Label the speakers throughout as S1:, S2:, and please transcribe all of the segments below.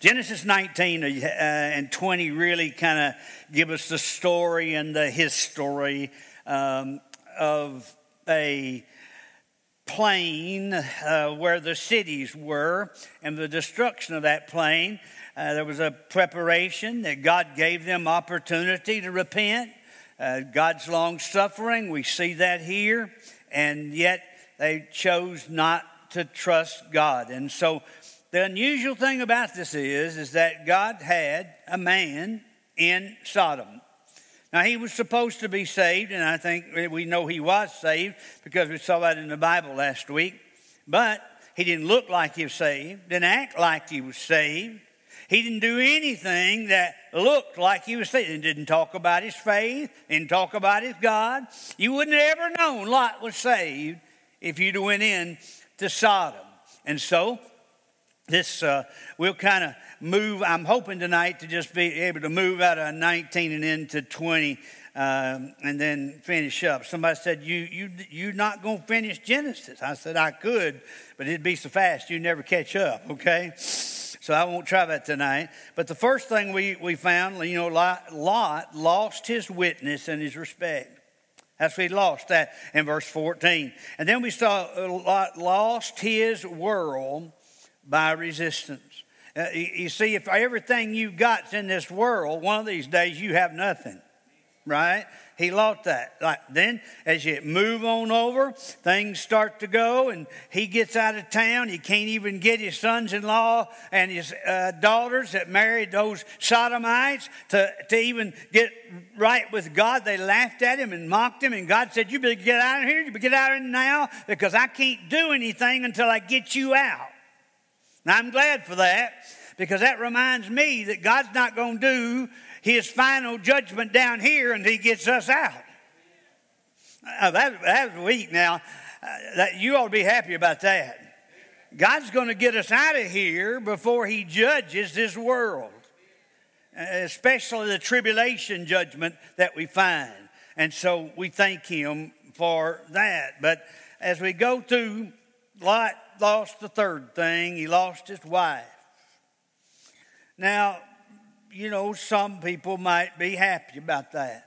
S1: Genesis 19 uh, and 20 really kind of give us the story and the history um, of a plain uh, where the cities were and the destruction of that plain. Uh, there was a preparation that God gave them opportunity to repent. Uh, God's long suffering, we see that here, and yet they chose not to trust God. And so the unusual thing about this is, is that God had a man in Sodom. Now, he was supposed to be saved, and I think we know he was saved because we saw that in the Bible last week. But he didn't look like he was saved, didn't act like he was saved. He didn't do anything that looked like he was saved. He didn't talk about his faith, didn't talk about his God. You wouldn't have ever known Lot was saved if you'd went in to Sodom. And so this uh, we'll kind of move i'm hoping tonight to just be able to move out of 19 and into 20 um, and then finish up. Somebody said you you you're not going to finish genesis. I said i could but it'd be so fast you'd never catch up okay? So i won't try that tonight. But the first thing we, we found you know lot, lot lost his witness and his respect. That's he lost that in verse 14 and then we saw lot lost his world by resistance. Uh, you, you see, if everything you've got's in this world, one of these days you have nothing, right? He lost that. Like then, as you move on over, things start to go, and he gets out of town. He can't even get his sons-in-law and his uh, daughters that married those sodomites to, to even get right with God. They laughed at him and mocked him, and God said, "You better get out of here. You better get out of here now, because I can't do anything until I get you out." Now, I'm glad for that because that reminds me that God's not going to do his final judgment down here until he gets us out. Uh, that, that's weak now. Uh, that, you ought to be happy about that. God's going to get us out of here before he judges this world, especially the tribulation judgment that we find. And so we thank him for that. But as we go through Lot lost the third thing he lost his wife. Now, you know, some people might be happy about that.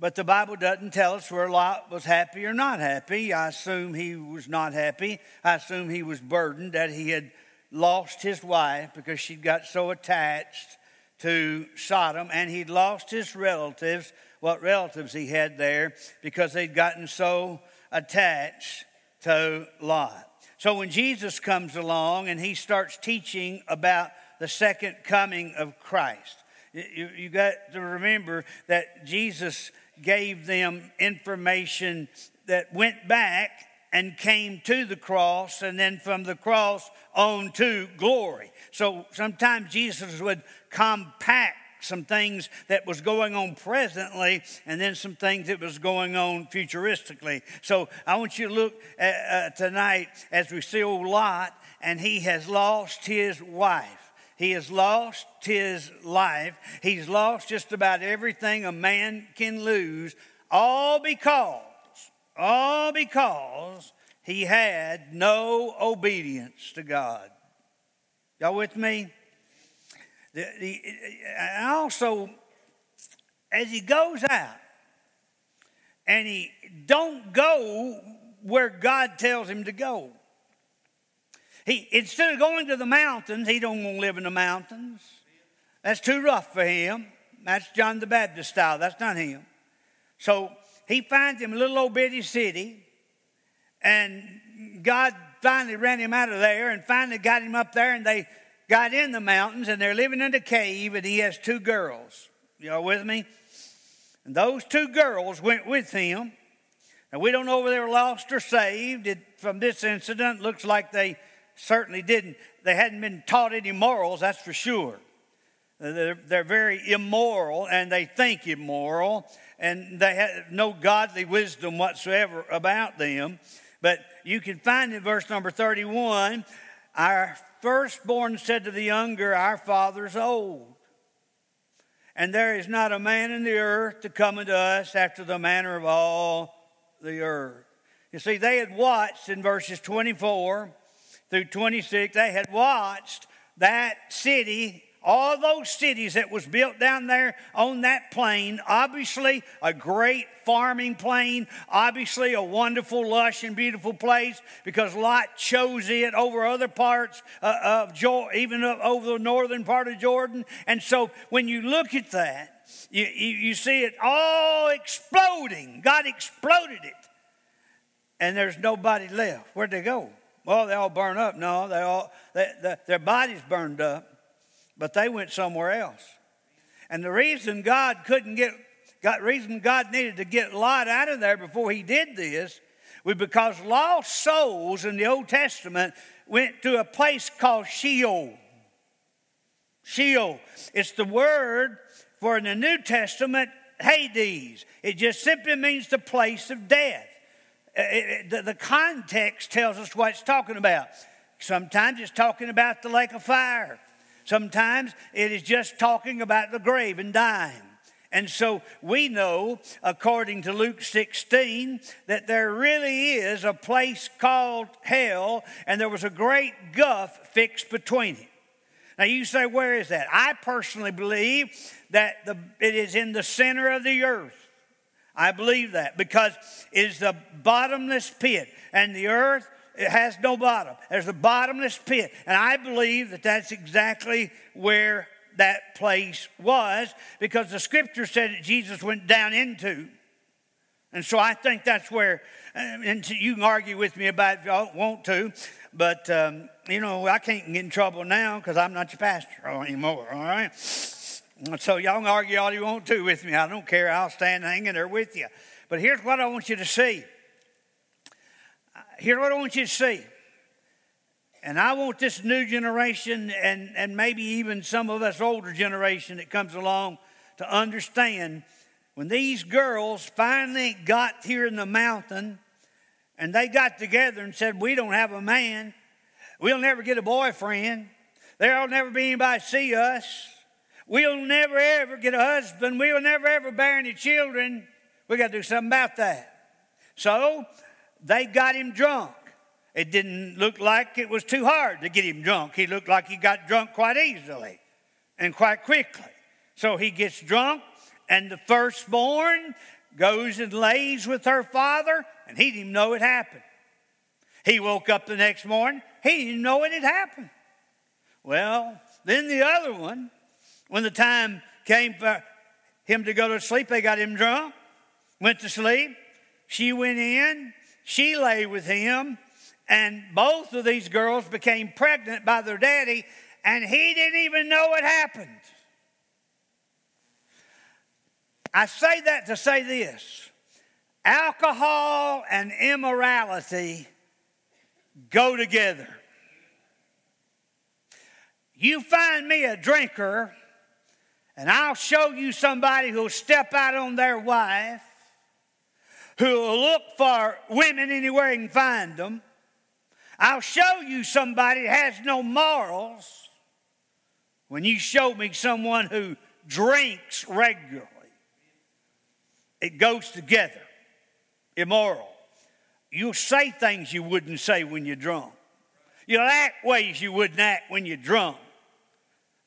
S1: But the Bible doesn't tell us where Lot was happy or not happy. I assume he was not happy. I assume he was burdened that he had lost his wife because she'd got so attached to Sodom, and he'd lost his relatives, what relatives he had there, because they'd gotten so attached to Lot. So when Jesus comes along and he starts teaching about the second coming of Christ, you, you got to remember that Jesus gave them information that went back and came to the cross, and then from the cross on to glory. So sometimes Jesus would compact some things that was going on presently and then some things that was going on futuristically. So I want you to look at, uh, tonight as we see old Lot and he has lost his wife. He has lost his life. He's lost just about everything a man can lose, all because, all because he had no obedience to God. Y'all with me? The, the, and also, as he goes out and he don't go where God tells him to go. He, instead of going to the mountains, he don't want to live in the mountains. That's too rough for him. That's John the Baptist style. That's not him. So he finds him a little old bitty city, and God finally ran him out of there and finally got him up there, and they got in the mountains and they're living in a cave, and he has two girls. Y'all with me? And those two girls went with him. And we don't know whether they were lost or saved. It, from this incident, looks like they certainly didn't. They hadn't been taught any morals, that's for sure. They're, they're very immoral and they think immoral, and they have no godly wisdom whatsoever about them. But you can find in verse number 31 our firstborn said to the younger, Our father's old. And there is not a man in the earth to come unto us after the manner of all the earth. You see, they had watched in verses 24 through 26, they had watched that city all those cities that was built down there on that plain obviously a great farming plain obviously a wonderful lush and beautiful place because lot chose it over other parts uh, of jordan even over the northern part of jordan. And so when you look at that you, you, you see it all exploding. God exploded it. And there's nobody left. Where'd they go? Well they all burned up. No they all they, the, their bodies burned up but they went somewhere else. And the reason God couldn't get, got reason God needed to get Lot out of there before he did this was because lost souls in the Old Testament went to a place called Sheol. Sheol. It's the word for in the New Testament, Hades. It just simply means the place of death. Uh, it, it, the, the context tells us what it's talking about. Sometimes it's talking about the lake of fire. Sometimes it is just talking about the grave and dying. And so we know, according to Luke 16, that there really is a place called hell, and there was a great gulf fixed between it. Now you say, where is that? I personally believe that the, it is in the center of the earth. I believe that because it is the bottomless pit, and the earth it has no bottom. There's a bottomless pit. And I believe that that's exactly where that place was because the scripture said that Jesus went down into. And so I think that's where, uh, and you can argue with me about if y'all want to, but um, you know, I can't get in trouble now because I'm not your pastor anymore, all right? So y'all can argue all you want to with me. I don't care. I'll stand hanging there with you. But here's what I want you to see here's what I want you to see. And I want this new generation and, and maybe even some of us older generation that comes along to understand when these girls finally got here in the mountain and they got together and said, We don't have a man, we'll never get a boyfriend, there'll never be anybody see us, we'll never ever get a husband, we'll never ever bear any children. We got to do something about that. So they got him drunk. It didn't look like it was too hard to get him drunk. He looked like he got drunk quite easily and quite quickly. So he gets drunk, and the firstborn goes and lays with her father, and he didn't know it happened. He woke up the next morning, he didn't know it had happened. Well, then the other one, when the time came for him to go to sleep, they got him drunk, went to sleep. She went in, she lay with him, and both of these girls became pregnant by their daddy, and he didn't even know it happened. I say that to say this alcohol and immorality go together. You find me a drinker, and I'll show you somebody who'll step out on their wife who will look for women anywhere and find them. I'll show you somebody that has no morals when you show me someone who drinks regularly. It goes together. Immoral. You'll say things you wouldn't say when you're drunk. You'll act ways you wouldn't act when you're drunk.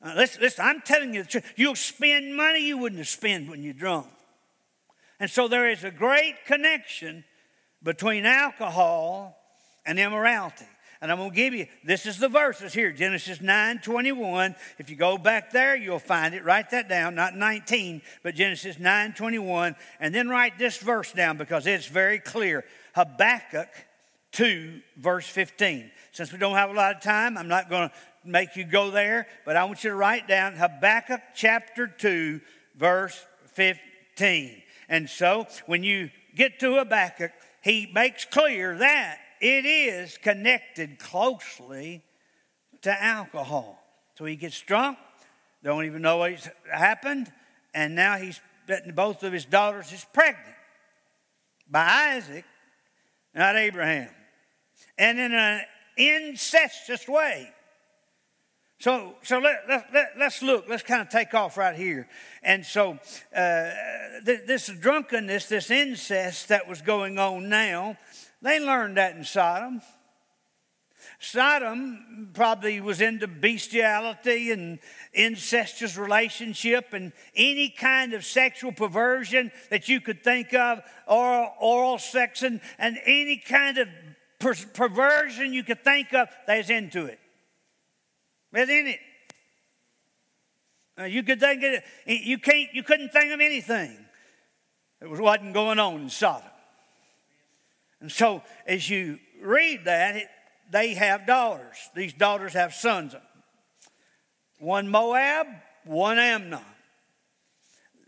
S1: Uh, listen, listen, I'm telling you the truth. You'll spend money you wouldn't spend when you're drunk. And so there is a great connection between alcohol and immorality. And I'm going to give you, this is the verses here, Genesis 9 21. If you go back there, you'll find it. Write that down, not 19, but Genesis 9 21. And then write this verse down because it's very clear. Habakkuk 2, verse 15. Since we don't have a lot of time, I'm not going to make you go there, but I want you to write down Habakkuk chapter 2, verse 15. And so when you get to Habakkuk, he makes clear that it is connected closely to alcohol. So he gets drunk, don't even know what's happened, and now he's both of his daughters is pregnant by Isaac, not Abraham. And in an incestuous way. So, so let, let, let, us look. Let's kind of take off right here. And so, uh, th- this drunkenness, this incest that was going on now, they learned that in Sodom. Sodom probably was into bestiality and incestuous relationship and any kind of sexual perversion that you could think of, oral, oral sex and, and any kind of per- perversion you could think of, they's into it. They're in it. Uh, you could think it, you can't, you couldn't think of anything that was wasn't going on in Sodom. And so, as you read that, it, they have daughters. These daughters have sons. One Moab, one Ammon.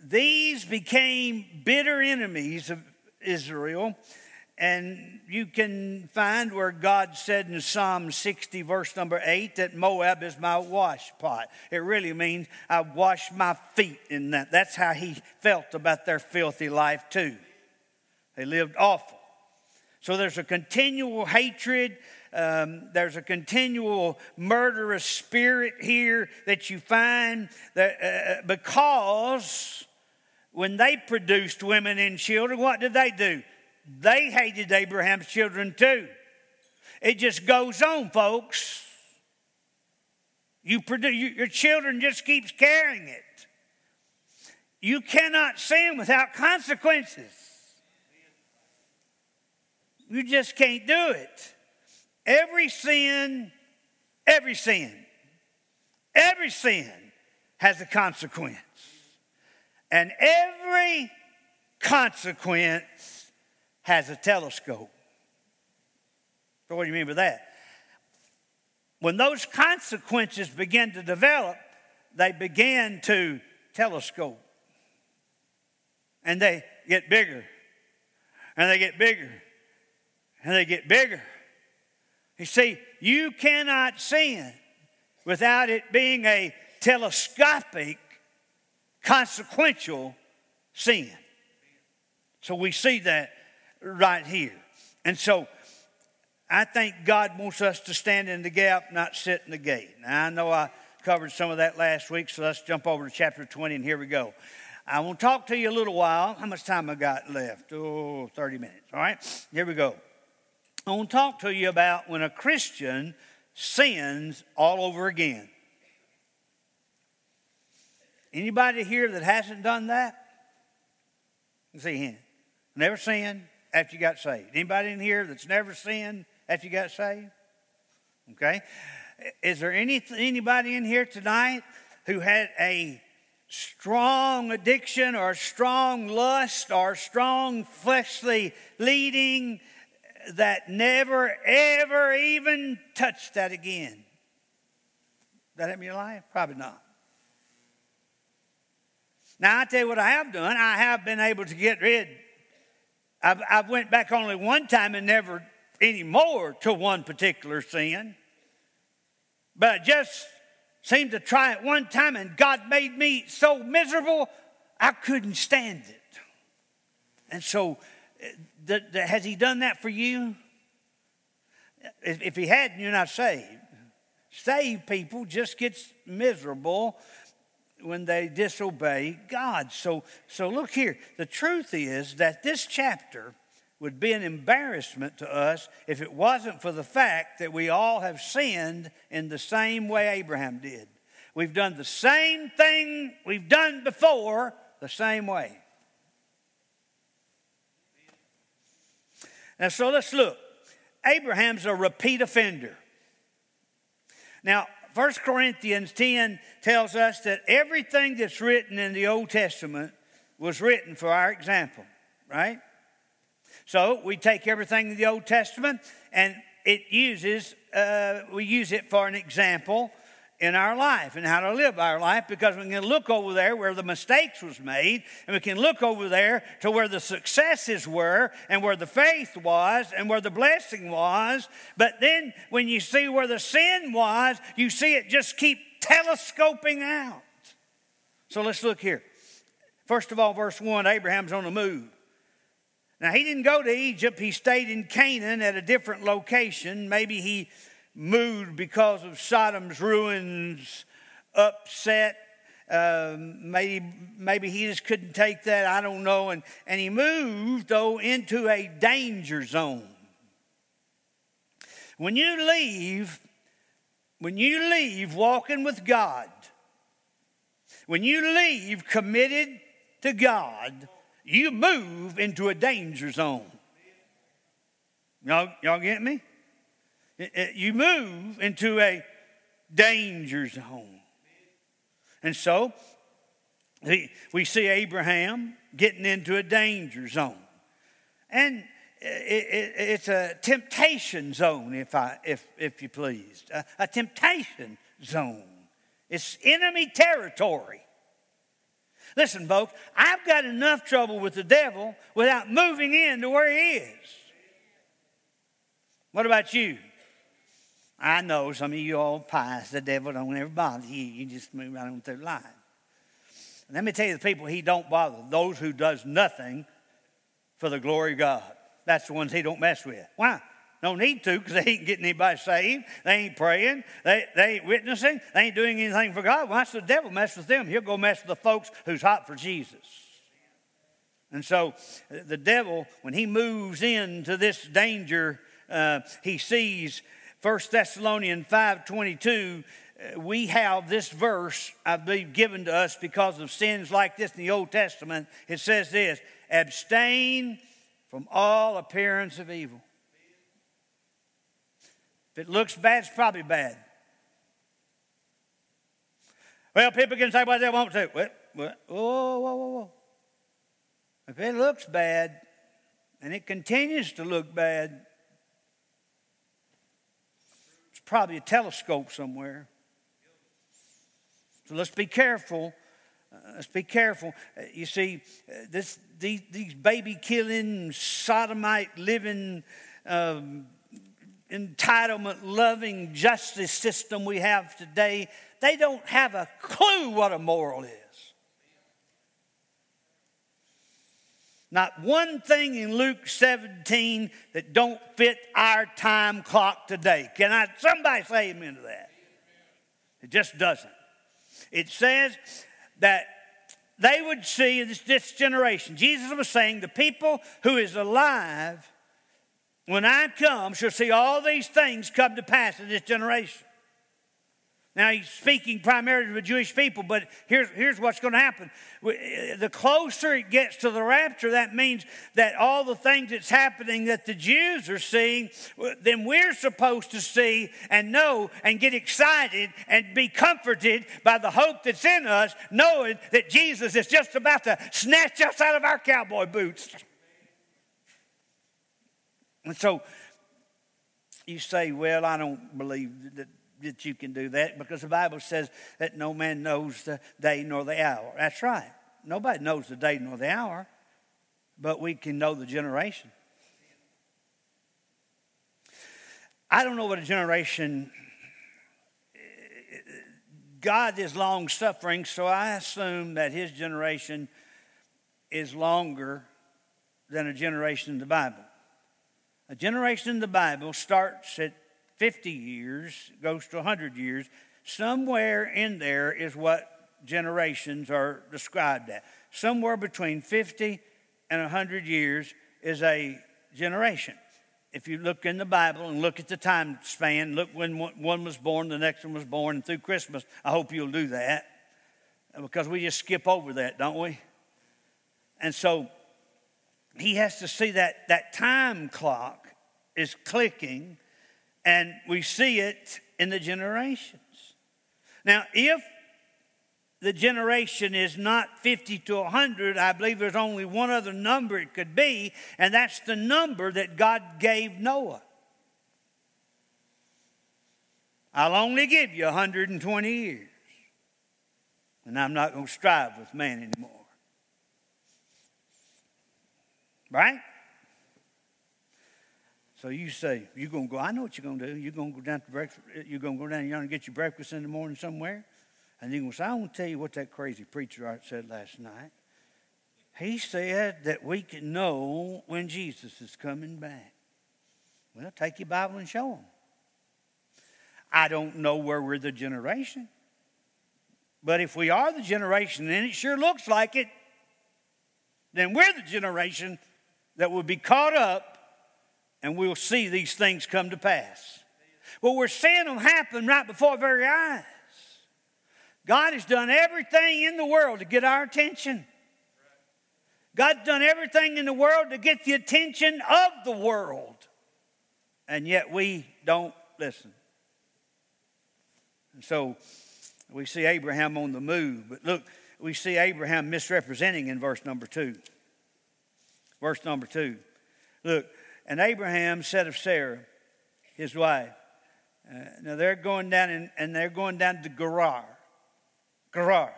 S1: These became bitter enemies of Israel. And you can find where God said in Psalm 60, verse number 8, that Moab is my wash pot. It really means I wash my feet in that. That's how he felt about their filthy life, too. They lived awful. So there's a continual hatred um, there's a continual murderous spirit here that you find that uh, uh, because when they produced women and children, what did they do? They hated Abraham's children too. It just goes on, folks. You produce, your children just keeps carrying it. You cannot sin without consequences. You just can't do it. Every sin, every sin, every sin has a consequence. And every consequence has a telescope. So, what do you mean by that? When those consequences begin to develop, they begin to telescope. And they get bigger. And they get bigger. And they get bigger. You see, you cannot sin without it being a telescopic, consequential sin. So we see that right here. And so I think God wants us to stand in the gap, not sit in the gate. Now, I know I covered some of that last week, so let's jump over to chapter 20, and here we go. I want to talk to you a little while. How much time I got left? Oh, 30 minutes. All right, here we go. I want to talk to you about when a Christian sins all over again. Anybody here that hasn't done that? See him. Never sinned after you got saved. Anybody in here that's never sinned after you got saved? Okay. Is there any, anybody in here tonight who had a strong addiction or strong lust or strong fleshly leading that never, ever even touched that again. That happened in your life? Probably not. Now I tell you what I have done. I have been able to get rid. I've, I've went back only one time and never anymore to one particular sin. But I just seemed to try it one time, and God made me so miserable I couldn't stand it. And so uh, has he done that for you? If he hadn't, you're not saved. Saved people just gets miserable when they disobey God. So, so look here. The truth is that this chapter would be an embarrassment to us if it wasn't for the fact that we all have sinned in the same way Abraham did. We've done the same thing we've done before the same way. Now, so let's look. Abraham's a repeat offender. Now, 1 Corinthians 10 tells us that everything that's written in the Old Testament was written for our example, right? So we take everything in the Old Testament and it uses, uh, we use it for an example in our life and how to live our life because we can look over there where the mistakes was made and we can look over there to where the successes were and where the faith was and where the blessing was. But then when you see where the sin was you see it just keep telescoping out. So let's look here. First of all verse 1 abraham's on the move. Now he didn't go to egypt. He stayed in canaan at a different location. Maybe he moved because of Sodom's ruins, upset. Um, maybe, maybe he just couldn't take that. I don't know. And, and he moved, though, into a danger zone. When you leave, when you leave walking with God, when you leave committed to God, you move into a danger zone. Y'all, y'all get me? You move into a danger zone. And so we see Abraham getting into a danger zone. And it's a temptation zone, if, I, if, if you please, a, a temptation zone. It's enemy territory. Listen, folks, I've got enough trouble with the devil without moving into where he is. What about you? I know some of you all pious, the devil don't ever bother you. You just move right on through life. Let me tell you the people he don't bother, those who does nothing for the glory of God. That's the ones he don't mess with. Why? No need to, because they ain't getting anybody saved. They ain't praying. They, they ain't witnessing. They ain't doing anything for God. Why should the devil mess with them? He'll go mess with the folks who's hot for Jesus. And so the devil, when he moves into this danger, uh, he sees 1 Thessalonians 5.22, uh, we have this verse, I believe, given to us because of sins like this in the Old Testament. It says this, abstain from all appearance of evil. If it looks bad, it's probably bad. Well, people can say what they want to. What? What? Whoa, whoa, whoa, whoa. If it looks bad and it continues to look bad, it's probably a telescope somewhere. So let's be careful. Uh, let's be careful. Uh, you see, uh, this, these, these baby killing, sodomite living, um, entitlement loving justice system we have today, they don't have a clue what a moral is. Not one thing in Luke 17 that don't fit our time clock today. Can I somebody say amen to that? It just doesn't. It says that they would see this, this generation. Jesus was saying the people who is alive when I come, shall see all these things come to pass in this generation. Now, he's speaking primarily to the Jewish people, but here's, here's what's going to happen. Uh, the closer it gets to the rapture, that means that all the things that's happening that the Jews are seeing, then we're supposed to see and know and get excited and be comforted by the hope that's in us, knowing that Jesus is just about to snatch us out of our cowboy boots. And so you say, Well, I don't believe that, that you can do that because the Bible says that no man knows the day nor the hour. That's right. Nobody knows the day nor the hour, but we can know the generation. I don't know what a generation. God is long suffering, so I assume that his generation is longer than a generation in the Bible. A generation in the Bible starts at 50 years, goes to 100 years. Somewhere in there is what generations are described at. Somewhere between 50 and 100 years is a generation. If you look in the Bible and look at the time span, look when one was born, the next one was born, and through Christmas, I hope you'll do that because we just skip over that, don't we? And so he has to see that that time clock is clicking, and we see it in the generations. Now, if the generation is not 50 to 100, I believe there's only one other number it could be, and that's the number that God gave Noah. I'll only give you 120 years, and I'm not going to strive with man anymore. Right? So you say, you're going to go, I know what you're going to do. You're going to go down to breakfast, eh, you're going to go down and get your breakfast in the morning somewhere. And then you're going to say, I want to tell you what that crazy preacher said last night. He said that we can know when Jesus is coming back. Well, take your Bible and show him. I don't know where we're the generation. But if we are the generation, and it sure looks like it, then we're the generation that will be caught up and we'll see these things come to pass. Well, we're seeing them happen right before our very eyes. God has done everything in the world to get our attention. God's done everything in the world to get the attention of the world. And yet we don't listen. And so we see Abraham on the move. But look, we see Abraham misrepresenting in verse number two. Verse number two. Look, and Abraham said of Sarah, his wife, uh, now they're going down in, and they're going down to Gerar. Gerar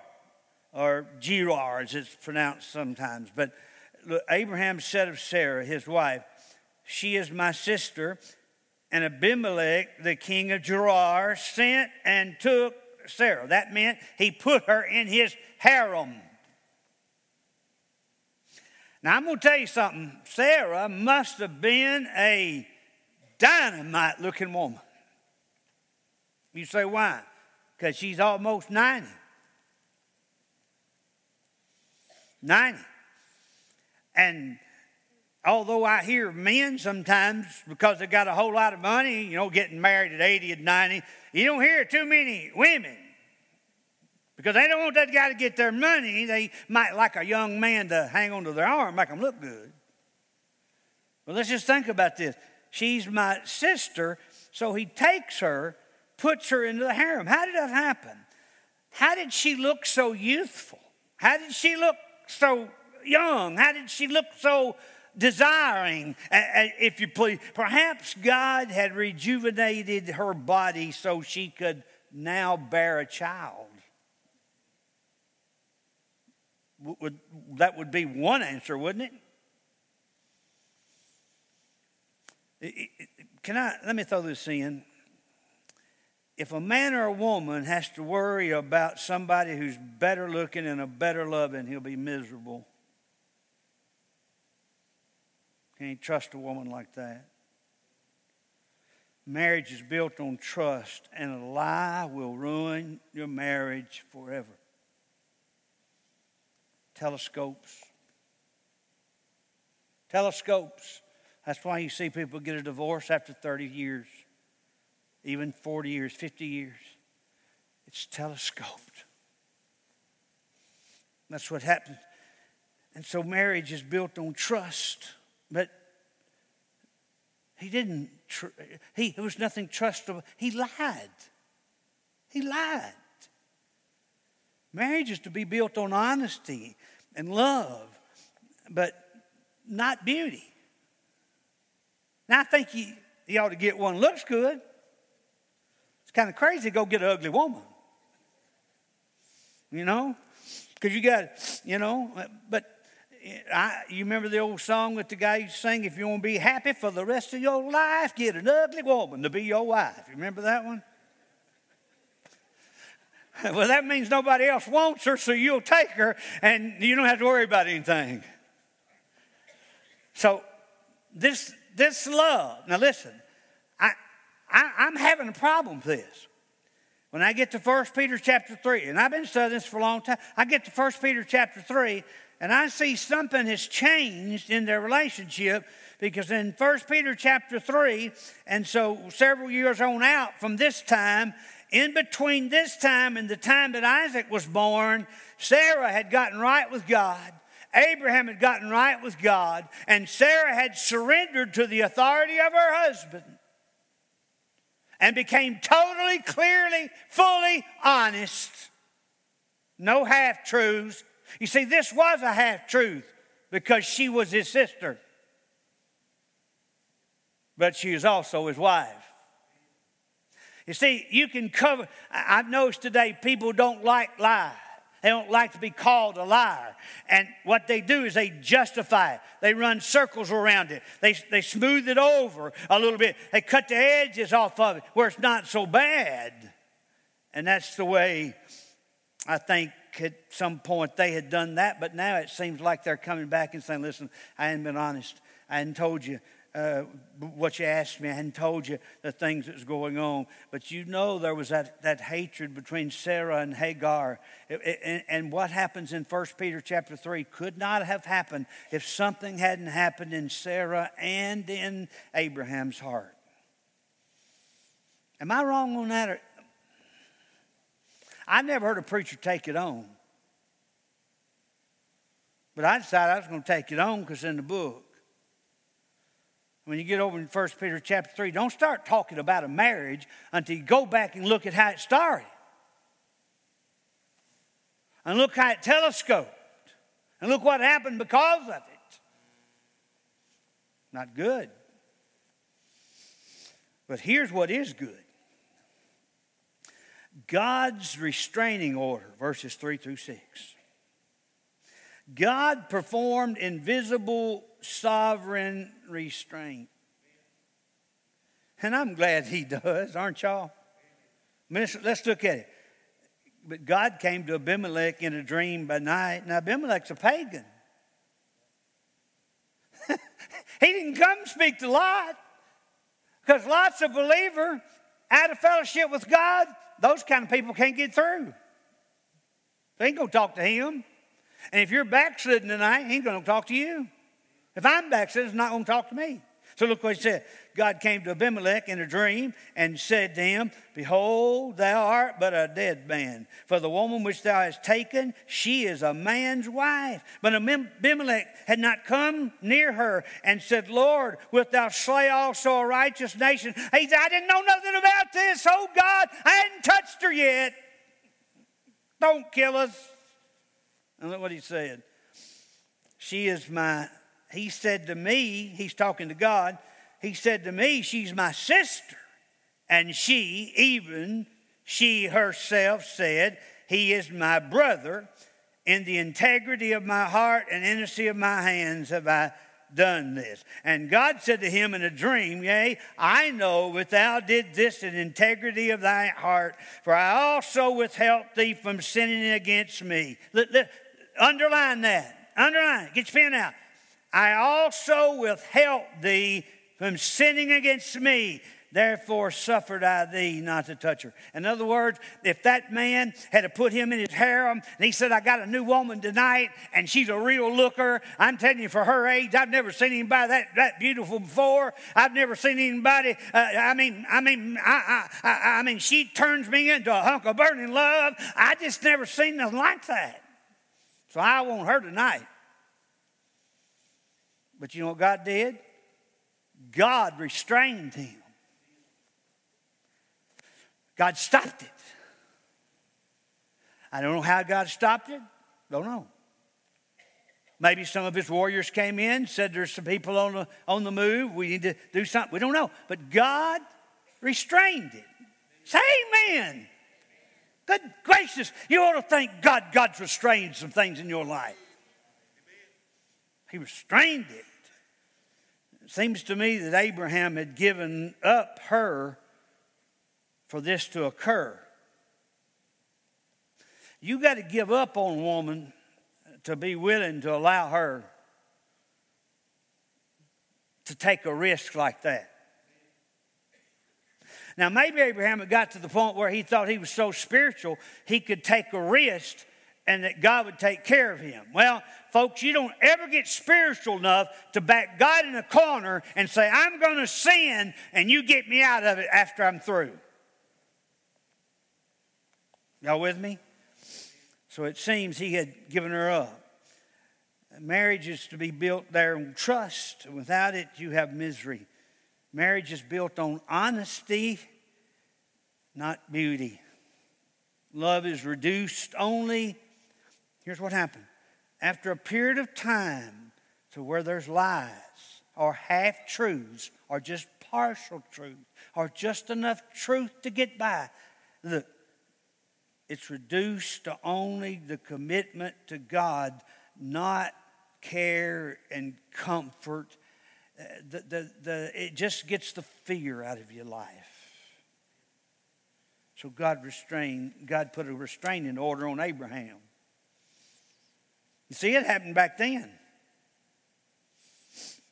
S1: or Gerar as it's pronounced sometimes. But look, Abraham said of Sarah, his wife, She is my sister. And Abimelech, the king of Gerar, sent and took Sarah. That meant he put her in his harem. Now, I'm going to tell you something. Sarah must have been a dynamite looking woman. You say, why? Because she's almost 90. 90. And although I hear men sometimes, because they got a whole lot of money, you know, getting married at 80 and 90, you don't hear too many women. Because they don't want that guy to get their money. They might like a young man to hang onto their arm, make them look good. Well, let's just think about this. She's my sister, so he takes her, puts her into the harem. How did that happen? How did she look so youthful? How did she look so young? How did she look so desiring, if you please? Perhaps God had rejuvenated her body so she could now bear a child. Would, that would be one answer, wouldn't it? Can I, let me throw this in if a man or a woman has to worry about somebody who's better looking and a better loving, he'll be miserable. Can't trust a woman like that. Marriage is built on trust, and a lie will ruin your marriage forever. Telescopes. Telescopes. That's why you see people get a divorce after 30 years even 40 years, 50 years. It's telescoped. That's what happens. And so marriage is built on trust. But he didn't, tr- he, there was nothing trustable. He lied. He lied. Marriage is to be built on honesty and love, but not beauty. Now, I think you, you ought to get one looks good It's kind of crazy to go get an ugly woman. You know? Because you got, you know, but eh, I, you remember the old song that the guy used to sing, if you want to be happy for the rest of your life, get an ugly woman to be your wife. You remember that one? Well, that means nobody else wants her, so you'll take her and you don't have to worry about anything. So, this, this love, now listen, I, I, am having a problem with this. When I get to 1 Peter chapter 3, and I've been studying this for a long time, I get to 1 Peter chapter 3, and I see something has changed in their relationship because in 1 Peter chapter 3, and so several years on out from this time, in between this time and the time that Isaac was born, Sarah had gotten right with God. Abraham had gotten right with God, and Sarah had surrendered to the authority of her husband and became totally, clearly, fully honest. No half truths. You see, this was a half truth because she was his sister, but she is also his wife. You see, you can cover, I've noticed today people don't like lies. They don't like to be called a liar. And what they do is they justify it. They run circles around it. They, they smooth it over a little bit. They cut the edges off of it where it's not so bad. And that's the way I think at some point they had done that, but now it seems like they're coming back and saying, listen, I hadn't been honest. I hadn't told you uh, what you asked me. I hadn't told you the things that was going on. But you know there was that, that hatred between Sarah and Hagar. It, it, and, and what happens in 1 Peter chapter 3 could not have happened if something hadn't happened in Sarah and in Abraham's heart. Am I wrong on that? I never heard a preacher take it on. But I decided I was going to take it on because in the book. When you get over in 1 Peter chapter 3, don't start talking about a marriage until you go back and look at how it started. And look how it telescoped. And look what happened because of it. Not good. But here's what is good God's restraining order, verses 3 through 6. God performed invisible sovereign restraint. And I'm glad he does, aren't y'all? let's look at it. But God came to Abimelech in a dream by night. Now, Abimelech's a pagan. he didn't come speak to Lot because Lot's a believer out of fellowship with God. Those kind of people can't get through. They ain't going to talk to him. And if you're backsliding tonight, he ain't going to talk to you. If I'm backslidden, he's not going to talk to me. So look what he said. God came to Abimelech in a dream and said to him, Behold, thou art but a dead man. For the woman which thou hast taken, she is a man's wife. But Abimelech had not come near her and said, Lord, wilt thou slay also a righteous nation? He said, I didn't know nothing about this. Oh God, I hadn't touched her yet. Don't kill us. And look what he said. She is my, he said to me, he's talking to God, he said to me, she's my sister. And she, even she herself, said, He is my brother. In the integrity of my heart and innocency of my hands have I done this. And God said to him in a dream, Yea, I know that thou did this in integrity of thy heart, for I also withheld thee from sinning against me. Underline that. Underline. Get your pen out. I also withheld thee from sinning against me. Therefore suffered I thee not to touch her. In other words, if that man had to put him in his harem and he said, I got a new woman tonight and she's a real looker, I'm telling you, for her age, I've never seen anybody that, that beautiful before. I've never seen anybody, uh, I mean, I mean, I, I, I, I mean, she turns me into a hunk of burning love. I just never seen nothing like that. So I want her tonight. But you know what God did? God restrained him. God stopped it. I don't know how God stopped it. Don't know. Maybe some of his warriors came in, said there's some people on the, on the move. We need to do something. We don't know. But God restrained it. Say amen. Good gracious, you ought to thank God God's restrained some things in your life. He restrained it. It seems to me that Abraham had given up her for this to occur. You got to give up on a woman to be willing to allow her to take a risk like that. Now, maybe Abraham had got to the point where he thought he was so spiritual he could take a risk and that God would take care of him. Well, folks, you don't ever get spiritual enough to back God in a corner and say, I'm going to sin and you get me out of it after I'm through. Y'all with me? So it seems he had given her up. Marriage is to be built there on trust. Without it, you have misery. Marriage is built on honesty, not beauty. Love is reduced only. Here's what happened after a period of time to where there's lies or half truths or just partial truth or just enough truth to get by. Look, it's reduced to only the commitment to God, not care and comfort uh, the, the, the, it just gets the fear out of your life. So God restrained, God put a restraining order on Abraham. You see, it happened back then.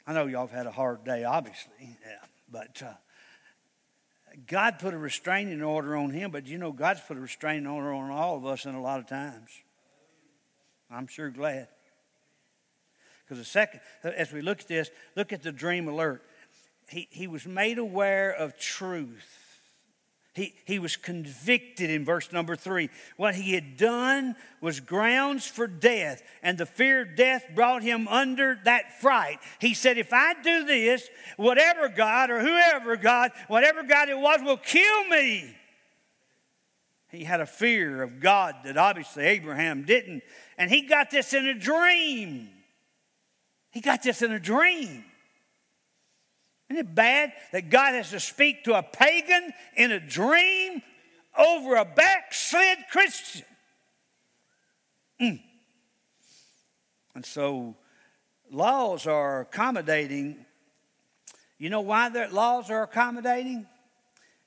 S1: I know y'all have had a hard day, obviously, yeah, but uh, God put a restraining order on him, but you know, God's put a restraining order on all of us in a lot of times. I'm sure glad. Because the second, as we look at this, look at the dream alert. He, he was made aware of truth. He, he was convicted in verse number three. What he had done was grounds for death, and the fear of death brought him under that fright. He said, If I do this, whatever God or whoever God, whatever God it was, will kill me. He had a fear of God that obviously Abraham didn't. And he got this in a dream. He got this in a dream. Isn't it bad that God has to speak to a pagan in a dream over a backslid Christian? Mm. And so laws are accommodating. You know why that laws are accommodating?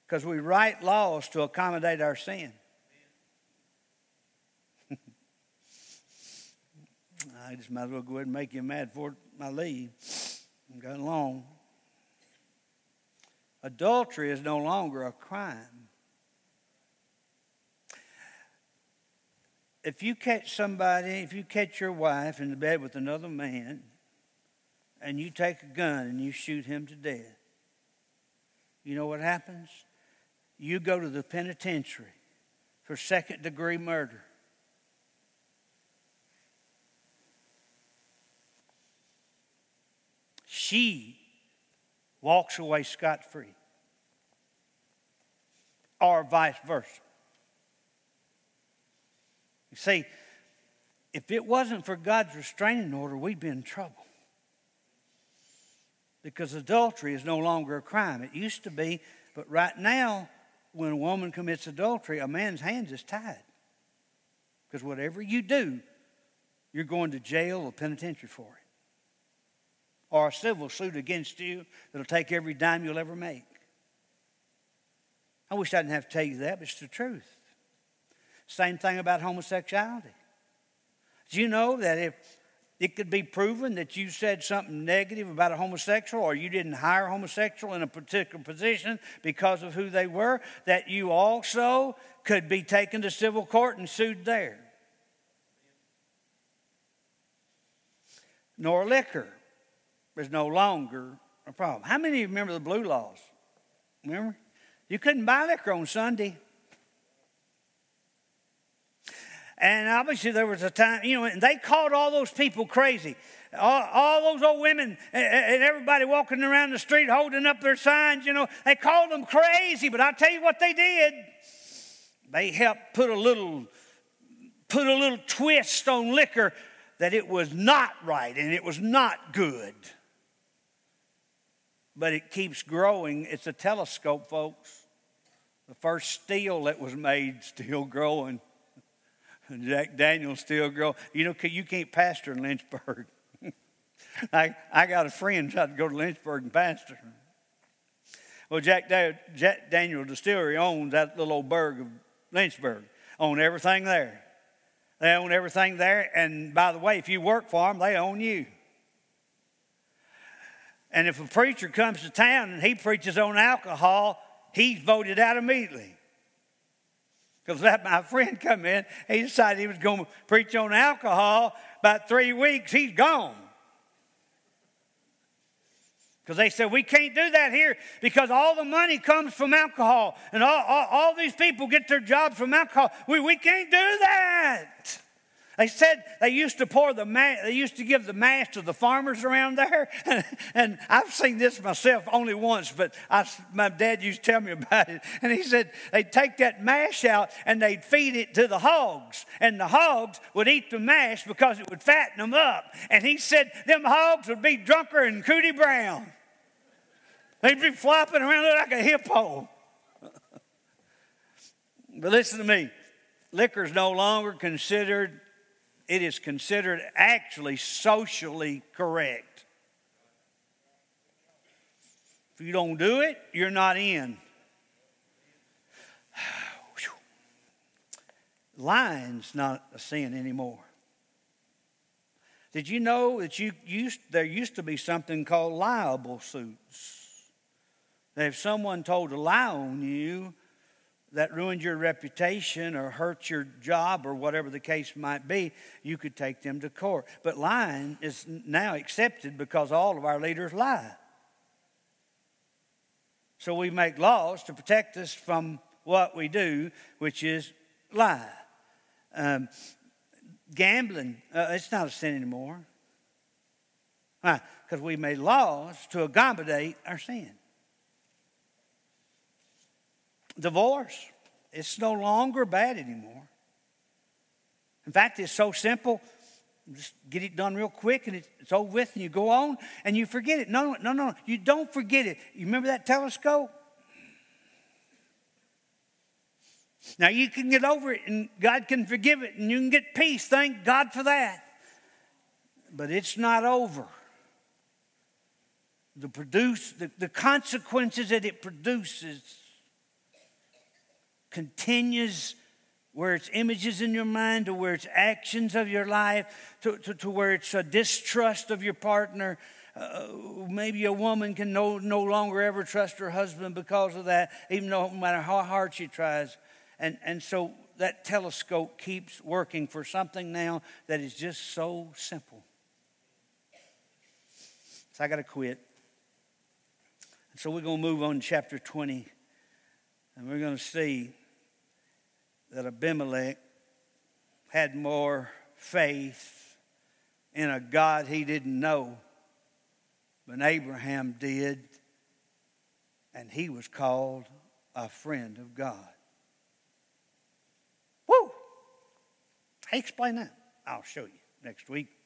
S1: Because we write laws to accommodate our sin. I just might as well go ahead and make you mad for my leave. I'm going long. Adultery is no longer a crime. If you catch somebody, if you catch your wife in the bed with another man, and you take a gun and you shoot him to death, you know what happens? You go to the penitentiary for second degree murder. She walks away scot free or vice versa. You see, if it wasn't for God's restraining order, we'd be in trouble. Because adultery is no longer a crime. It used to be, but right now, when a woman commits adultery, a man's hands is tied. Because whatever you do, you're going to jail or penitentiary for it. Or a civil suit against you that'll take every dime you'll ever make. I wish I didn't have to tell you that, but it's the truth. Same thing about homosexuality. Do you know that if it could be proven that you said something negative about a homosexual or you didn't hire a homosexual in a particular position because of who they were, that you also could be taken to civil court and sued there? Nor liquor is no longer a problem. How many of you remember the blue laws? Remember? You couldn't buy liquor on Sunday. And obviously, there was a time, you know, and they called all those people crazy. All, all, those old women eh, eh, and everybody walking around the street holding up their signs, you know, they called them crazy. But I'll tell you what they did. They helped put a little, put a little twist on liquor that it was not right and it was not good but it keeps growing. It's a telescope, folks. The first steel that was made still growing. Jack Daniels still growing. You know, you can't pastor in Lynchburg. I, I got a friend tried to go to Lynchburg and pastor. Well, Jack, da- Jack Daniel Distillery owns that little old burg of Lynchburg. Own everything there. They own everything there. And by the way, if you work for them, they own you. And if a preacher comes to town and he preaches on alcohol, he's voted out immediately. Because that my friend come in, he decided he was going to preach on alcohol. About three weeks, he's gone. Because they said, we can't do that here because all the money comes from alcohol. And all, all, all these people get their jobs from alcohol. We, we can't do that. They said they used to pour the they used to give the mash to the farmers around there. And, and I've seen this myself only once, but I, my dad used to tell me about it. And he said they'd take that mash out and they'd feed it to the hogs. And the hogs would eat the mash because it would fatten them up. And he said them hogs would be drunker than Cootie Brown. They'd be flopping around like a hippo. but listen to me liquor is no longer considered it is considered actually socially correct. If you don't do it, you're not in. Lying's not a sin anymore. Did you know that you used, there used to be something called libel suits? That if someone told a lie on you, that ruined your reputation or hurt your job or whatever the case might be, you could take them to court. But lying is now accepted because all of our leaders lie. So we make laws to protect us from what we do, which is lie. Um, gambling, uh, it's not a sin anymore. Why? Because we made laws to accommodate our sin. Divorce, it's no longer bad anymore. In fact, it's so simple. Just get it done real quick and it's over with, and you go on and you forget it. No, no, no, you don't forget it. You remember that telescope? Now you can get over it and God can forgive it and you can get peace. Thank God for that. But it's not over. The produce the, the consequences that it produces continues where it's images in your mind to where it's actions of your life to, to, to where it's a distrust of your partner uh, maybe a woman can no, no longer ever trust her husband because of that even though no matter how hard she tries and, and so that telescope keeps working for something now that is just so simple. So I got to quit. So we're going to move on to chapter 20, and we're going to see that Abimelech had more faith in a God he didn't know than Abraham did, and he was called a friend of God. Woo! You explain that? I'll show you next week.